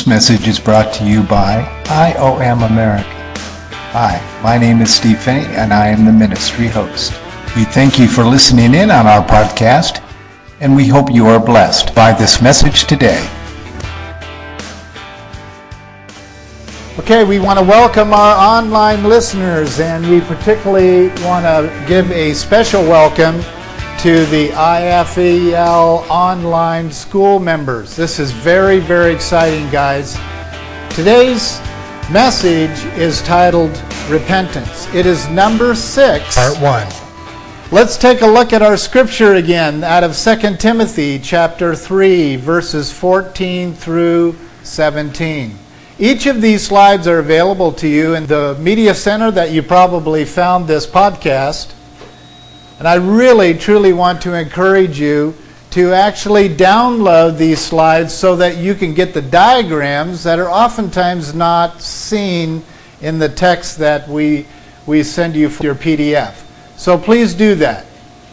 This message is brought to you by IOM America. Hi, my name is Steve Phinney, and I am the ministry host. We thank you for listening in on our podcast, and we hope you are blessed by this message today. Okay, we want to welcome our online listeners, and we particularly want to give a special welcome to the IFEL online school members. This is very, very exciting, guys. Today's message is titled Repentance. It is number six. Part one. Let's take a look at our scripture again out of 2 Timothy chapter 3, verses 14 through 17. Each of these slides are available to you in the media center that you probably found this podcast. And I really, truly want to encourage you to actually download these slides so that you can get the diagrams that are oftentimes not seen in the text that we, we send you for your PDF. So please do that.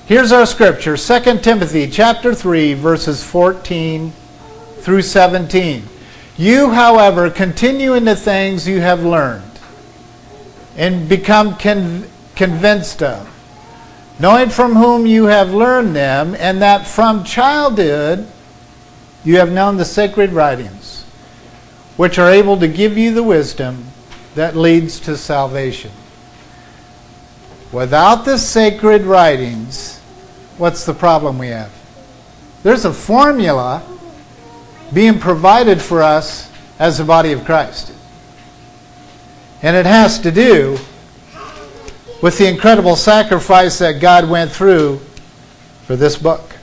Here's our scripture 2 Timothy chapter 3 verses 14 through 17. You, however, continue in the things you have learned and become con- convinced of knowing from whom you have learned them, and that from childhood you have known the sacred writings, which are able to give you the wisdom that leads to salvation. Without the sacred writings, what's the problem we have? There's a formula being provided for us as the body of Christ. And it has to do with the incredible sacrifice that God went through for this book.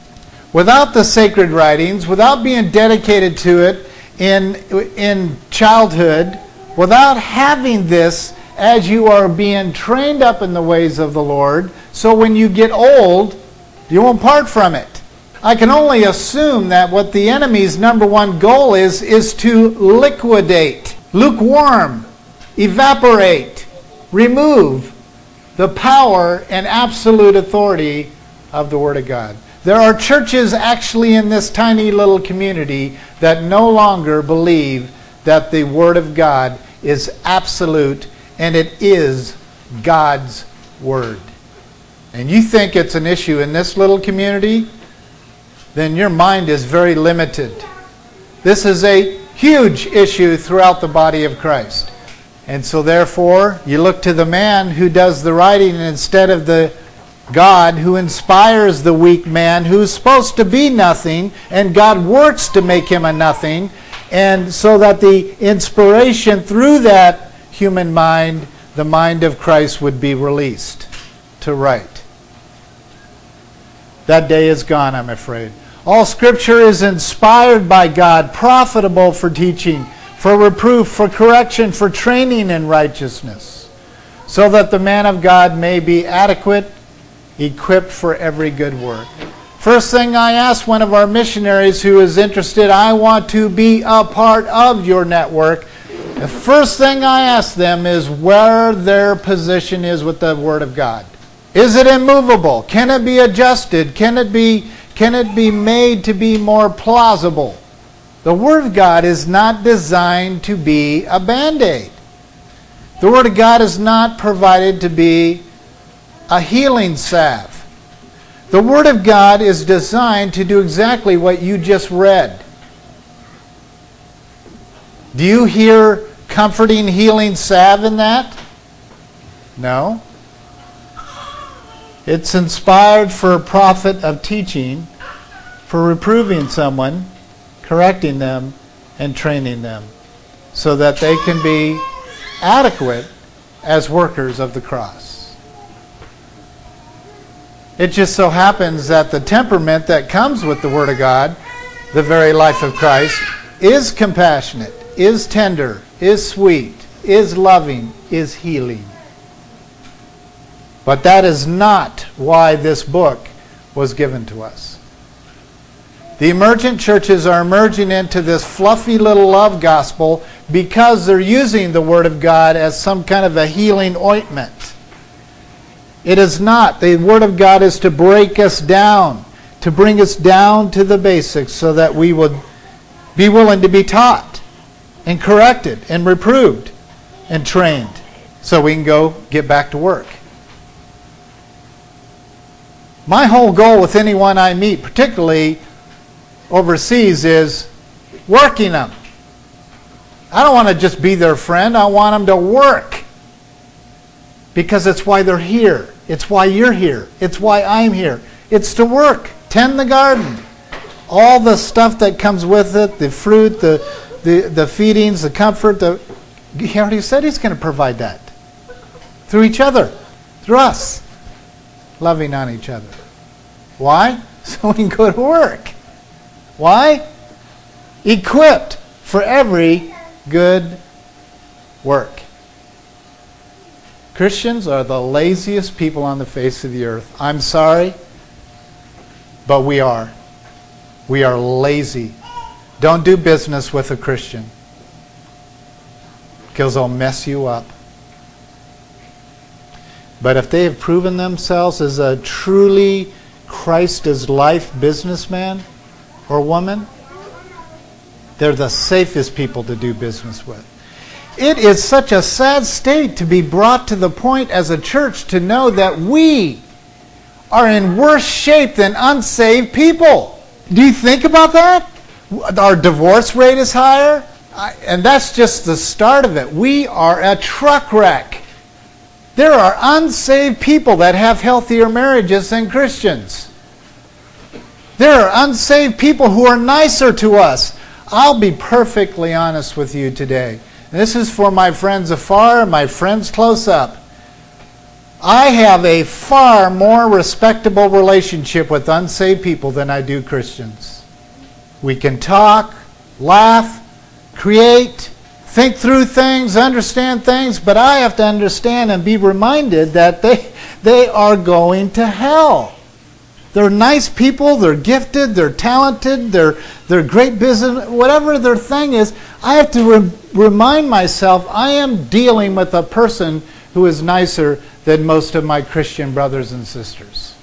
Without the sacred writings, without being dedicated to it in, in childhood, without having this as you are being trained up in the ways of the Lord, so when you get old, you won't part from it. I can only assume that what the enemy's number one goal is is to liquidate, lukewarm, evaporate, remove the power and absolute authority of the Word of God. There are churches actually in this tiny little community that no longer believe that the Word of God is absolute and it is God's Word. And you think it's an issue in this little community, then your mind is very limited. This is a huge issue throughout the body of Christ. And so, therefore, you look to the man who does the writing instead of the God who inspires the weak man who's supposed to be nothing, and God works to make him a nothing, and so that the inspiration through that human mind, the mind of Christ, would be released to write. That day is gone, I'm afraid. All scripture is inspired by God, profitable for teaching for reproof, for correction, for training in righteousness, so that the man of God may be adequate, equipped for every good work. First thing I asked one of our missionaries who is interested, I want to be a part of your network. The first thing I ask them is where their position is with the Word of God. Is it immovable? Can it be adjusted? Can it be, can it be made to be more plausible? The Word of God is not designed to be a band aid. The Word of God is not provided to be a healing salve. The Word of God is designed to do exactly what you just read. Do you hear comforting, healing salve in that? No. It's inspired for a profit of teaching, for reproving someone, correcting them, and training them so that they can be adequate as workers of the cross. It just so happens that the temperament that comes with the Word of God, the very life of Christ, is compassionate, is tender, is sweet, is loving, is healing. But that is not why this book was given to us. The emergent churches are emerging into this fluffy little love gospel because they're using the Word of God as some kind of a healing ointment. It is not. The Word of God is to break us down, to bring us down to the basics so that we would be willing to be taught. and corrected and reproved and trained so we can go get back to work. My whole goal with anyone I meet, particularly overseas, is working them. I don't want to just be their friend, I want them to work. Because it's why they're here. It's why you're here. It's why I'm here. It's to work, tend the garden. All the stuff that comes with it the fruit, the, the, the feedings, the comfort. The, he already said he's going to provide that through each other, through us, loving on each other. Why? So we can go to work. Why? Equipped for every good work. Christians are the laziest people on the face of the earth. I'm sorry, but we are. We are lazy. Don't do business with a Christian because they'll mess you up. But if they have proven themselves as a truly Christ as life businessman or woman, they're the safest people to do business with. It is such a sad state to be brought to the point as a church to know that we are in worse shape than unsaved people. Do you think about that? Our divorce rate is higher, and that's just the start of it. We are a truck wreck. There are unsaved people that have healthier marriages than Christians. There are unsaved people who are nicer to us. I'll be perfectly honest with you today. This is for my friends afar my friends close up. I have a far more respectable relationship with unsaved people than I do Christians. We can talk, laugh, create, think through things, understand things, but I have to understand and be reminded that they, they are going to hell. They're nice people, they're gifted, they're talented, they're, they're great business, whatever their thing is. I have to re- remind myself I am dealing with a person who is nicer than most of my Christian brothers and sisters.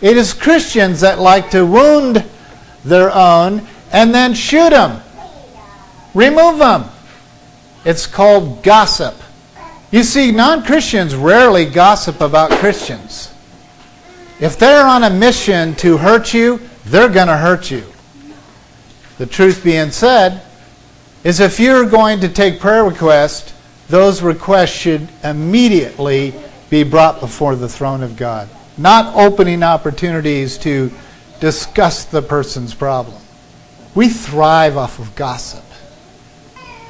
It is Christians that like to wound their own and then shoot them. Remove them. It's called gossip. You see, non Christians rarely gossip about Christians. If they're on a mission to hurt you, they're going to hurt you. The truth being said is if you're going to take prayer requests, those requests should immediately be brought before the throne of God, not opening opportunities to discuss the person's problem. We thrive off of gossip.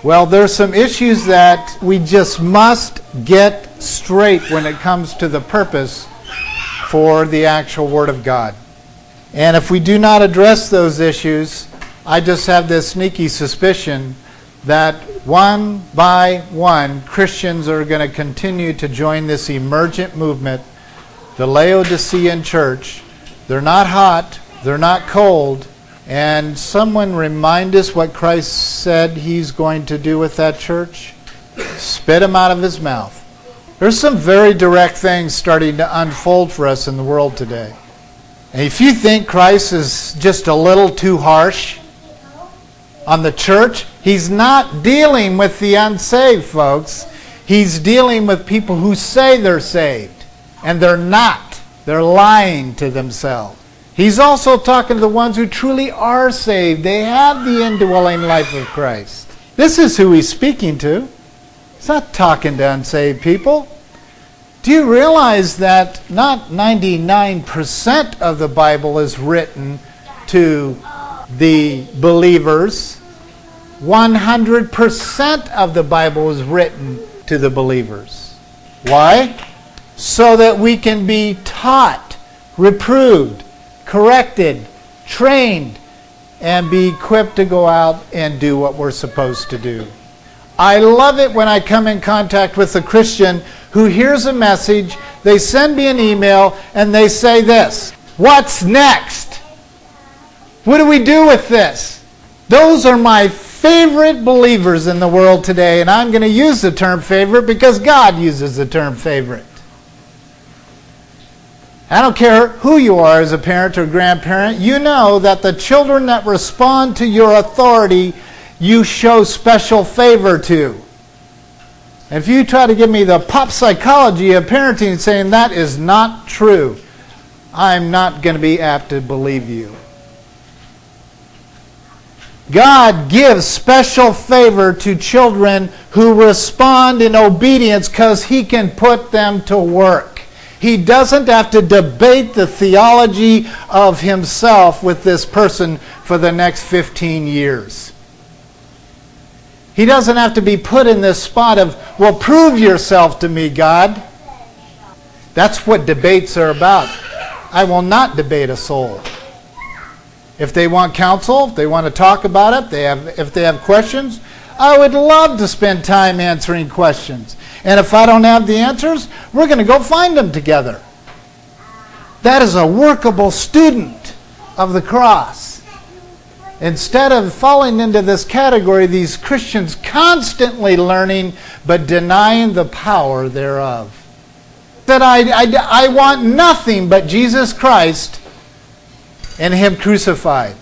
Well, there's some issues that we just must get straight when it comes to the purpose for the actual Word of God. And if we do not address those issues, I just have this sneaky suspicion that one by one, Christians are going to continue to join this emergent movement, the Laodicean church. They're not hot, they're not cold, and someone remind us what Christ said he's going to do with that church? Spit him out of his mouth. There's some very direct things starting to unfold for us in the world today. If you think Christ is just a little too harsh on the church, he's not dealing with the unsaved, folks. He's dealing with people who say they're saved, and they're not. They're lying to themselves. He's also talking to the ones who truly are saved. They have the indwelling life of Christ. This is who he's speaking to. He's not talking to unsaved people. Do you realize that not 99% of the Bible is written to the believers? 100% of the Bible is written to the believers. Why? So that we can be taught, reproved, corrected, trained, and be equipped to go out and do what we're supposed to do. I love it when I come in contact with a Christian who hears a message, they send me an email, and they say this What's next? What do we do with this? Those are my favorite believers in the world today, and I'm going to use the term favorite because God uses the term favorite. I don't care who you are as a parent or grandparent, you know that the children that respond to your authority you show special favor to. If you try to give me the pop psychology of parenting saying that is not true, I'm not going to be apt to believe you. God gives special favor to children who respond in obedience because He can put them to work. He doesn't have to debate the theology of Himself with this person for the next 15 years. He doesn't have to be put in this spot of, well, prove yourself to me, God. That's what debates are about. I will not debate a soul. If they want counsel, if they want to talk about it, they have, if they have questions, I would love to spend time answering questions. And if I don't have the answers, we're going to go find them together. That is a workable student of the cross. Instead of falling into this category, these Christians constantly learning but denying the power thereof. That I, I, I want nothing but Jesus Christ and Him crucified.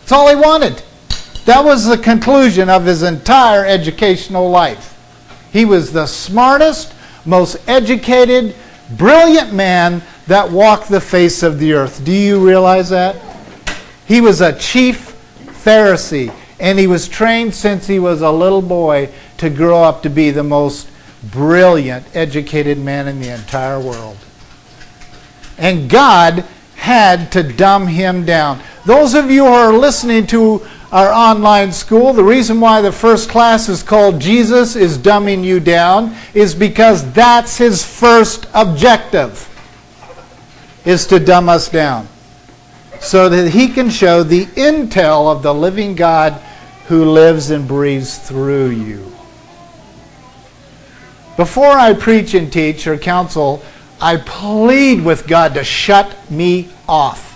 That's all he wanted. That was the conclusion of his entire educational life. He was the smartest, most educated, brilliant man that walked the face of the earth. Do you realize that? He was a chief Pharisee, and he was trained since he was a little boy to grow up to be the most brilliant, educated man in the entire world. And God had to dumb him down. Those of you who are listening to our online school, the reason why the first class is called Jesus is Dumbing You Down is because that's his first objective, is to dumb us down. So that he can show the intel of the living God who lives and breathes through you. Before I preach and teach or counsel, I plead with God to shut me off.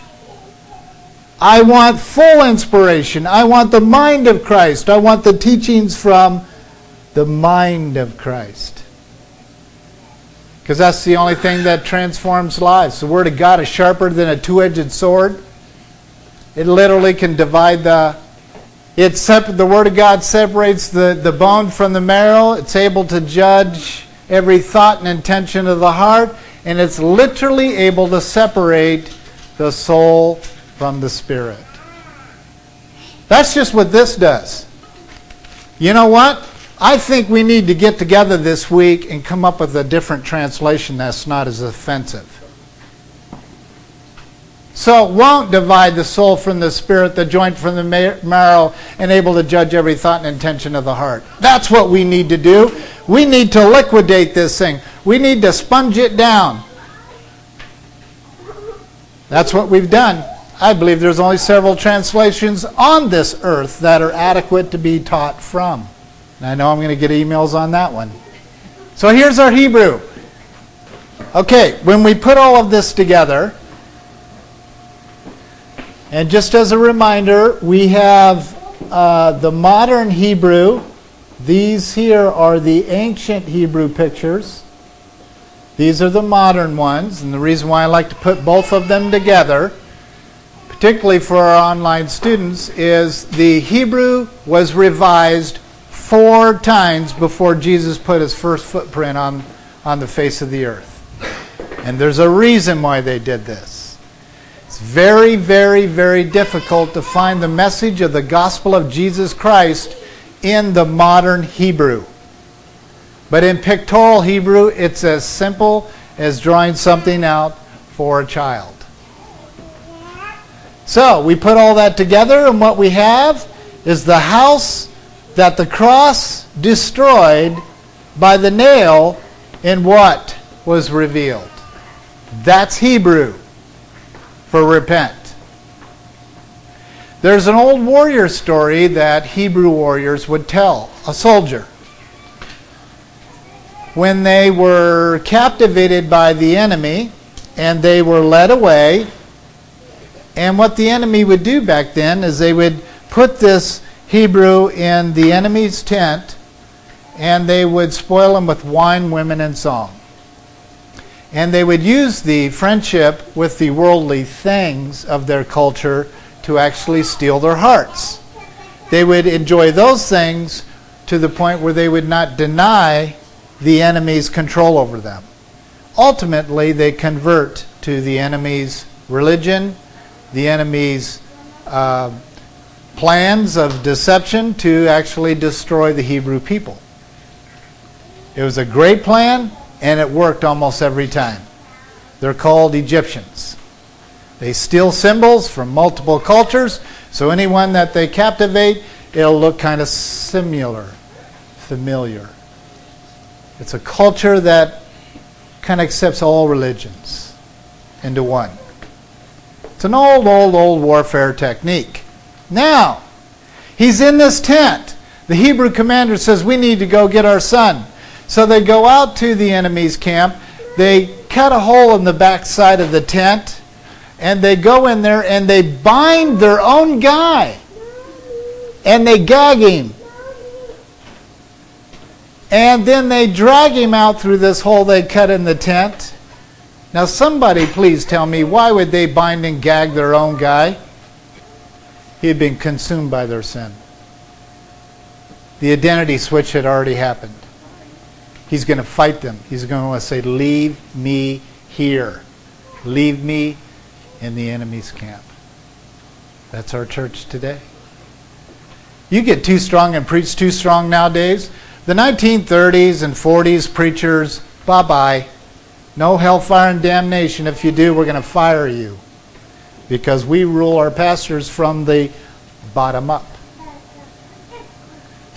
I want full inspiration. I want the mind of Christ. I want the teachings from the mind of Christ. Because that's the only thing that transforms lives. The Word of God is sharper than a two edged sword. It literally can divide the. It sep- the Word of God separates the, the bone from the marrow. It's able to judge every thought and intention of the heart and it's literally able to separate the soul from the spirit. That's just what this does. You know what? I think we need to get together this week and come up with a different translation that's not as offensive. So it won't divide the soul from the spirit, the joint from the marrow, and able to judge every thought and intention of the heart. That's what we need to do. We need to liquidate this thing. We need to sponge it down. That's what we've done. I believe there's only several translations on this earth that are adequate to be taught from. And I know I'm going to get emails on that one. So here's our Hebrew. Okay, when we put all of this together, and just as a reminder, we have uh, the modern Hebrew. These here are the ancient Hebrew pictures. These are the modern ones, and the reason why I like to put both of them together, particularly for our online students, is the Hebrew was revised four times before Jesus put his first footprint on, on the face of the earth. And there's a reason why they did this. It's very, very, very difficult to find the message of the gospel of Jesus Christ in the modern Hebrew. But in pictorial Hebrew, it's as simple as drawing something out for a child. So we put all that together, and what we have is the house that the cross destroyed by the nail in what was revealed. That's Hebrew for repent. There's an old warrior story that Hebrew warriors would tell a soldier when they were captivated by the enemy and they were led away. And what the enemy would do back then is they would put this Hebrew in the enemy's tent and they would spoil him with wine, women, and song. And they would use the friendship with the worldly things of their culture to actually steal their hearts. they would enjoy those things to the point where they would not deny the enemy's control over them. Ultimately, they convert to the enemy's religion, the enemy's uh, plans of deception to actually destroy the Hebrew people. It was a great plan, and it worked almost every time. They're called Egyptians. They steal symbols from multiple cultures, so anyone that they captivate, it'll look kind of similar, familiar. It's a culture that kind of accepts all religions into one. It's an old, old, old warfare technique. Now, he's in this tent. The Hebrew commander says, We need to go get our son. So they go out to the enemy's camp. They cut a hole in the back side of the tent. And they go in there and they bind their own guy. And they gag him. And then they drag him out through this hole they cut in the tent. Now, somebody please tell me why would they bind and gag their own guy? He had been consumed by their sin. The identity switch had already happened. He's going to fight them. He's going to say, Leave me here. Leave me in the enemy's camp. That's our church today. You get too strong and preach too strong nowadays. The 1930s and 40s preachers, bye bye. No hellfire and damnation. If you do, we're going to fire you. Because we rule our pastors from the bottom up.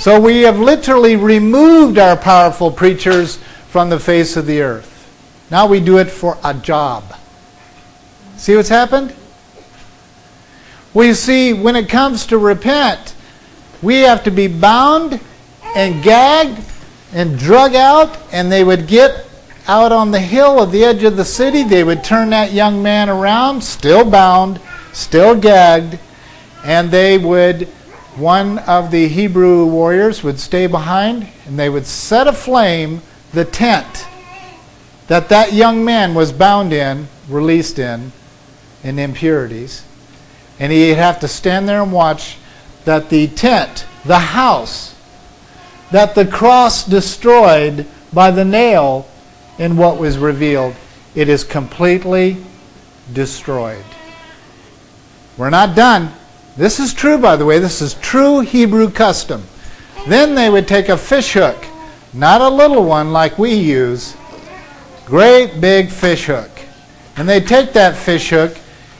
So we have literally removed our powerful preachers from the face of the earth. Now we do it for a job. See what's happened? We see when it comes to repent, we have to be bound and gagged and drug out, and they would get out on the hill at the edge of the city. They would turn that young man around, still bound, still gagged, and they would, one of the Hebrew warriors would stay behind, and they would set aflame the tent that that young man was bound in, released in, in impurities. And he'd have to stand there and watch that the tent, the house, that the cross destroyed by the nail in what was revealed, it is completely destroyed. We're not done. This is true, by the way. This is true Hebrew custom. Then they would take a fish hook, not a little one like we use, great big fish hook. And they take that fish hook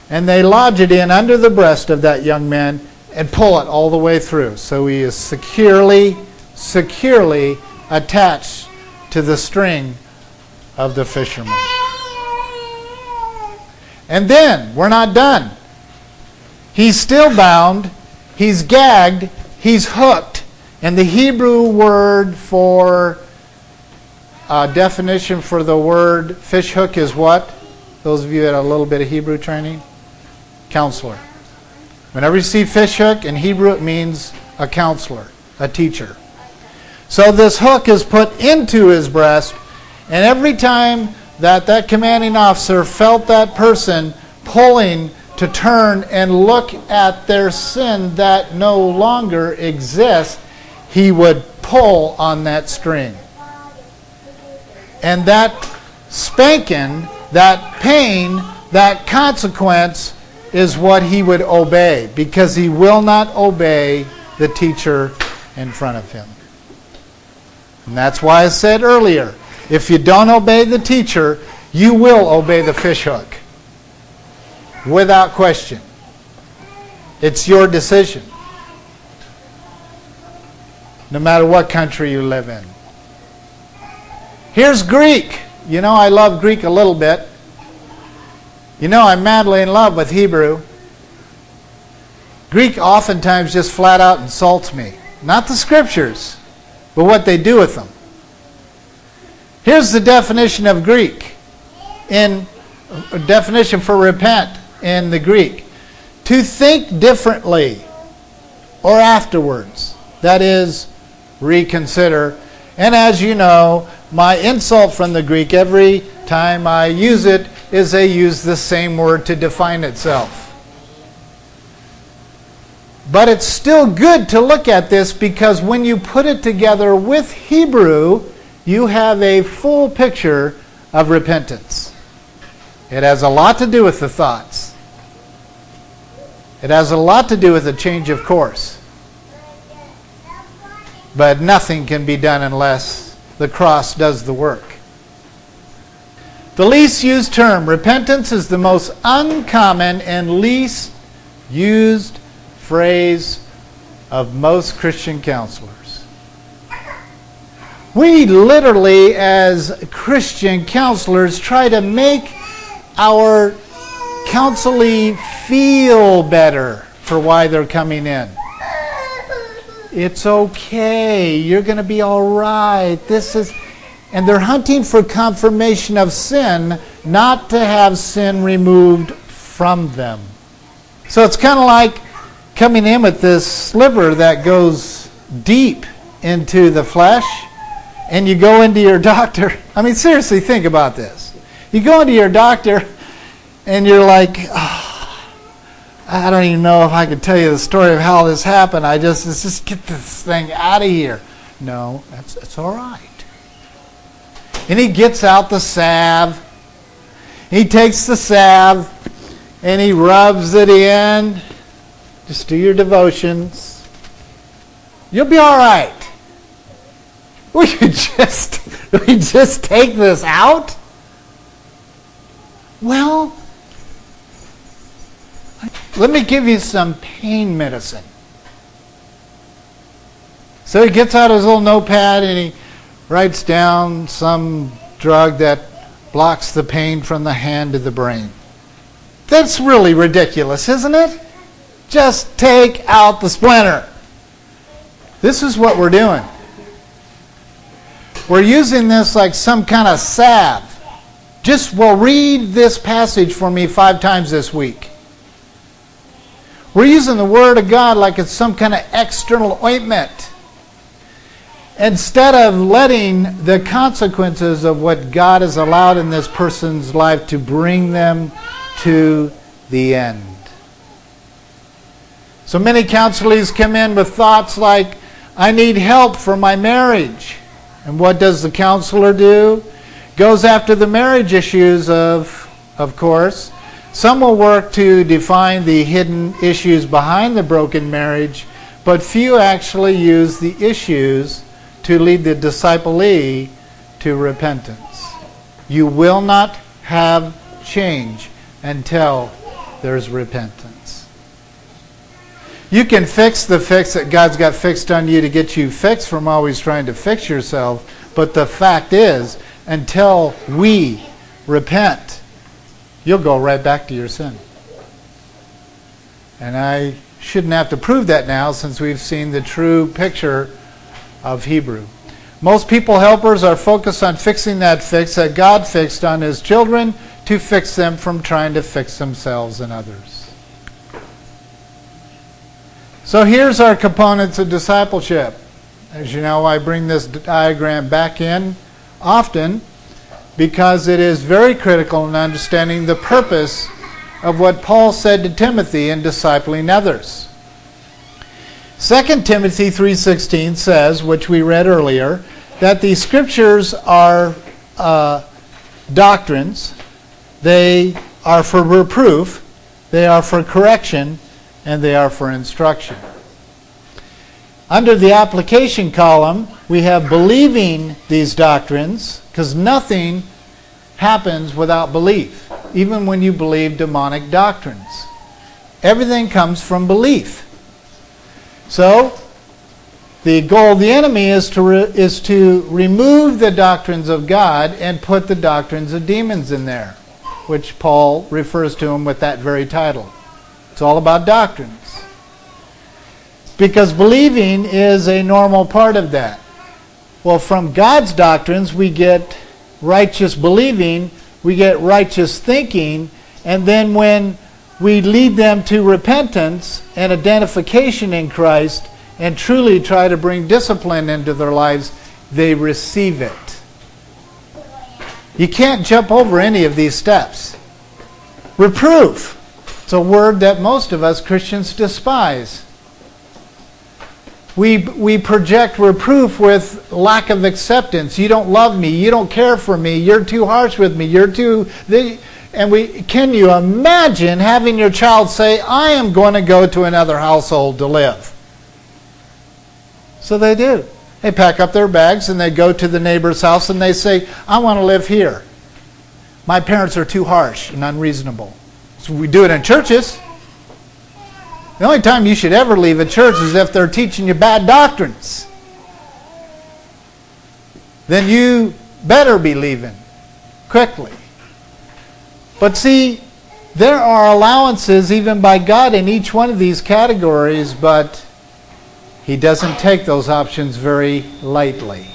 and they lodge it in under the breast of that young man and pull it all the way through. So he is securely, securely attached to the string of the fisherman. And then, we're not done. He's still bound, he's gagged, he's hooked. And the Hebrew word for uh, definition for the word fish hook is what? Those of you that have a little bit of Hebrew training? Counselor. Whenever you see fish hook in Hebrew, it means a counselor, a teacher. So this hook is put into his breast, and every time that that commanding officer felt that person pulling to turn and look at their sin that no longer exists, he would pull on that string. And that spanking, that pain, that consequence is what he would obey because he will not obey the teacher in front of him. And that's why I said earlier if you don't obey the teacher, you will obey the fishhook without question. It's your decision. No matter what country you live in. Here's Greek. You know, I love Greek a little bit. You know, I'm madly in love with Hebrew. Greek oftentimes just flat out insults me. Not the scriptures, but what they do with them. Here's the definition of Greek in definition for repent in the Greek. To think differently or afterwards. That is, reconsider. And as you know, my insult from the Greek every time I use it is they use the same word to define itself. But it's still good to look at this because when you put it together with Hebrew, you have a full picture of repentance. It has a lot to do with the thoughts. It has a lot to do with a change of course. But nothing can be done unless the cross does the work. The least used term, repentance, is the most uncommon and least used phrase of most Christian counselors. We literally, as Christian counselors, try to make our counselee feel better for why they're coming in. It's okay. You're going to be all right. This is. And they're hunting for confirmation of sin, not to have sin removed from them. So it's kind of like coming in with this sliver that goes deep into the flesh, and you go into your doctor. I mean, seriously, think about this. You go into your doctor, and you're like, oh, I don't even know if I could tell you the story of how this happened. I just, let's just get this thing out of here. No, that's, that's all right. And he gets out the salve. He takes the salve and he rubs it in. Just do your devotions. You'll be all right. We just we just take this out. Well, let me give you some pain medicine. So he gets out his little notepad and he writes down some drug that blocks the pain from the hand to the brain. That's really ridiculous, isn't it? Just take out the splinter. This is what we're doing. We're using this like some kind of salve. Just, well, read this passage for me five times this week. We're using the Word of God like it's some kind of external ointment. Instead of letting the consequences of what God has allowed in this person's life to bring them to the end. So many counselors come in with thoughts like, I need help for my marriage. And what does the counselor do? Goes after the marriage issues of, of course, some will work to define the hidden issues behind the broken marriage, but few actually use the issues to lead the disciplee to repentance. You will not have change until there's repentance. You can fix the fix that God's got fixed on you to get you fixed from always trying to fix yourself, but the fact is, until we repent, you'll go right back to your sin. And I shouldn't have to prove that now since we've seen the true picture of Hebrew. Most people helpers are focused on fixing that fix that God fixed on his children to fix them from trying to fix themselves and others. So here's our components of discipleship. As you know, I bring this diagram back in often because it is very critical in understanding the purpose of what Paul said to Timothy in discipling others. 2 Timothy 3:16 says, which we read earlier, that the scriptures are uh, doctrines. They are for reproof, they are for correction, and they are for instruction. Under the application column, we have believing these doctrines, because nothing happens without belief, even when you believe demonic doctrines. Everything comes from belief. So, the goal of the enemy is to, re- is to remove the doctrines of God and put the doctrines of demons in there, which Paul refers to them with that very title. It's all about doctrines. Because believing is a normal part of that. Well, from God's doctrines, we get righteous believing, we get righteous thinking, and then when we lead them to repentance and identification in Christ and truly try to bring discipline into their lives, they receive it. You can't jump over any of these steps. Reproof. It's a word that most of us Christians despise. We, we project reproof with lack of acceptance. You don't love me. You don't care for me. You're too harsh with me. You're too. They, and we, can you imagine having your child say, I am going to go to another household to live? So they do. They pack up their bags and they go to the neighbor's house and they say, I want to live here. My parents are too harsh and unreasonable. So we do it in churches. The only time you should ever leave a church is if they're teaching you bad doctrines. Then you better be leaving quickly. But see, there are allowances even by God in each one of these categories, but He doesn't take those options very lightly.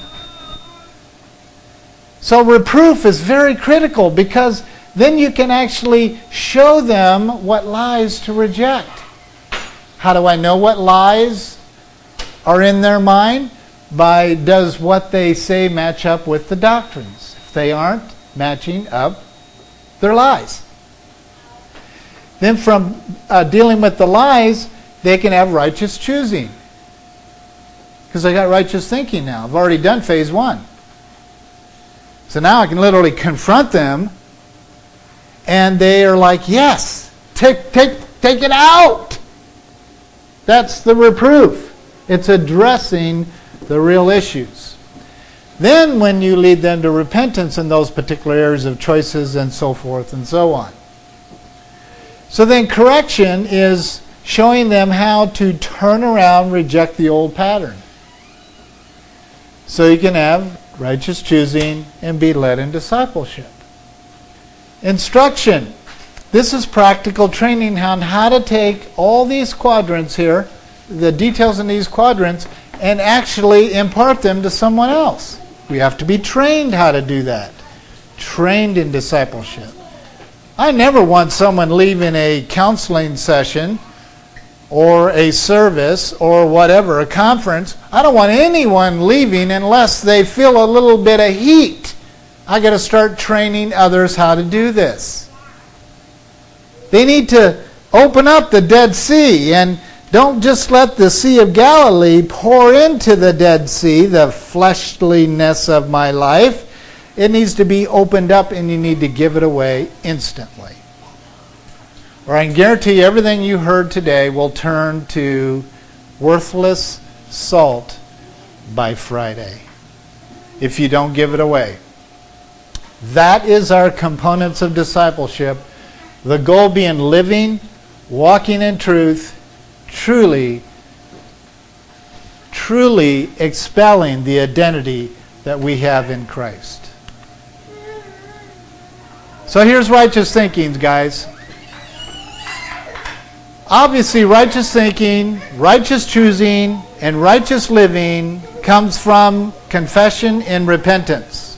So reproof is very critical because then you can actually show them what lies to reject. How do I know what lies are in their mind? By does what they say match up with the doctrines? If they aren't matching up, they're lies. Then, from uh, dealing with the lies, they can have righteous choosing. Because I got righteous thinking now. I've already done phase one. So now I can literally confront them, and they are like, yes, take, take, take it out. That's the reproof. It's addressing the real issues. Then, when you lead them to repentance in those particular areas of choices and so forth and so on. So, then correction is showing them how to turn around, reject the old pattern. So you can have righteous choosing and be led in discipleship. Instruction. This is practical training on how to take all these quadrants here, the details in these quadrants, and actually impart them to someone else. We have to be trained how to do that. Trained in discipleship. I never want someone leaving a counseling session or a service or whatever, a conference. I don't want anyone leaving unless they feel a little bit of heat. I got to start training others how to do this. They need to open up the Dead Sea and don't just let the Sea of Galilee pour into the Dead Sea, the fleshliness of my life. It needs to be opened up and you need to give it away instantly. Or I can guarantee everything you heard today will turn to worthless salt by Friday if you don't give it away. That is our components of discipleship the goal being living, walking in truth, truly, truly expelling the identity that we have in Christ. So here's righteous thinking, guys. Obviously, righteous thinking, righteous choosing, and righteous living comes from confession and repentance.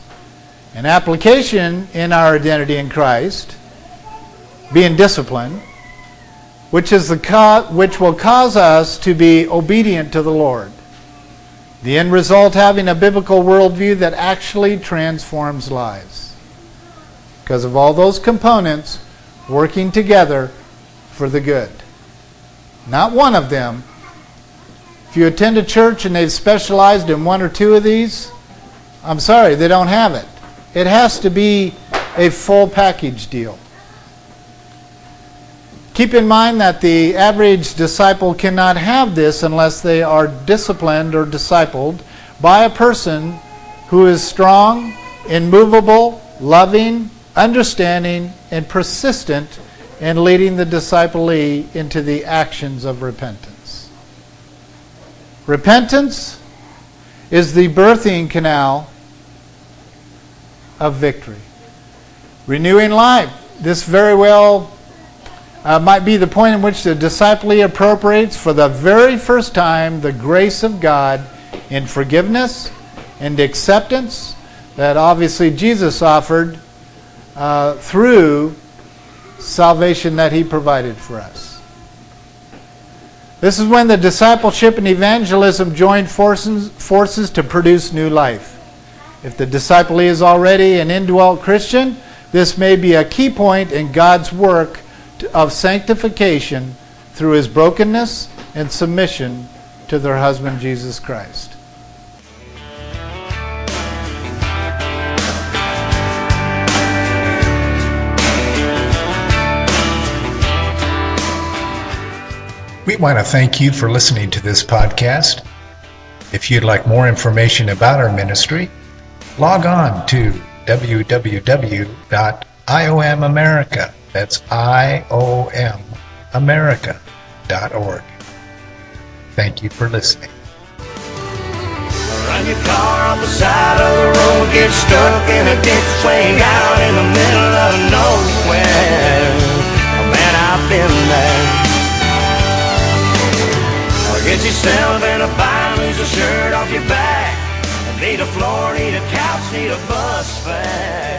An application in our identity in Christ being disciplined, which, is the co- which will cause us to be obedient to the Lord. The end result having a biblical worldview that actually transforms lives. Because of all those components working together for the good. Not one of them. If you attend a church and they've specialized in one or two of these, I'm sorry, they don't have it. It has to be a full package deal. Keep in mind that the average disciple cannot have this unless they are disciplined or discipled by a person who is strong, immovable, loving, understanding, and persistent in leading the disciplee into the actions of repentance. Repentance is the birthing canal of victory. Renewing life. This very well uh, might be the point in which the disciple appropriates for the very first time the grace of God in forgiveness and acceptance that obviously Jesus offered uh, through salvation that he provided for us. This is when the discipleship and evangelism join forces, forces to produce new life. If the disciple is already an indwelt Christian, this may be a key point in God's work of sanctification through his brokenness and submission to their husband, Jesus Christ. We want to thank you for listening to this podcast. If you'd like more information about our ministry, log on to www.iomamerica. That's I-O-M America.org. Thank you for listening. Run your car the side of the road, get stuck in a ditch, swing out in the middle of nowhere. Man, I've been there. Or get yourself in a bind, lose a shirt off your back. Need a floor, need a couch, need a bus fare.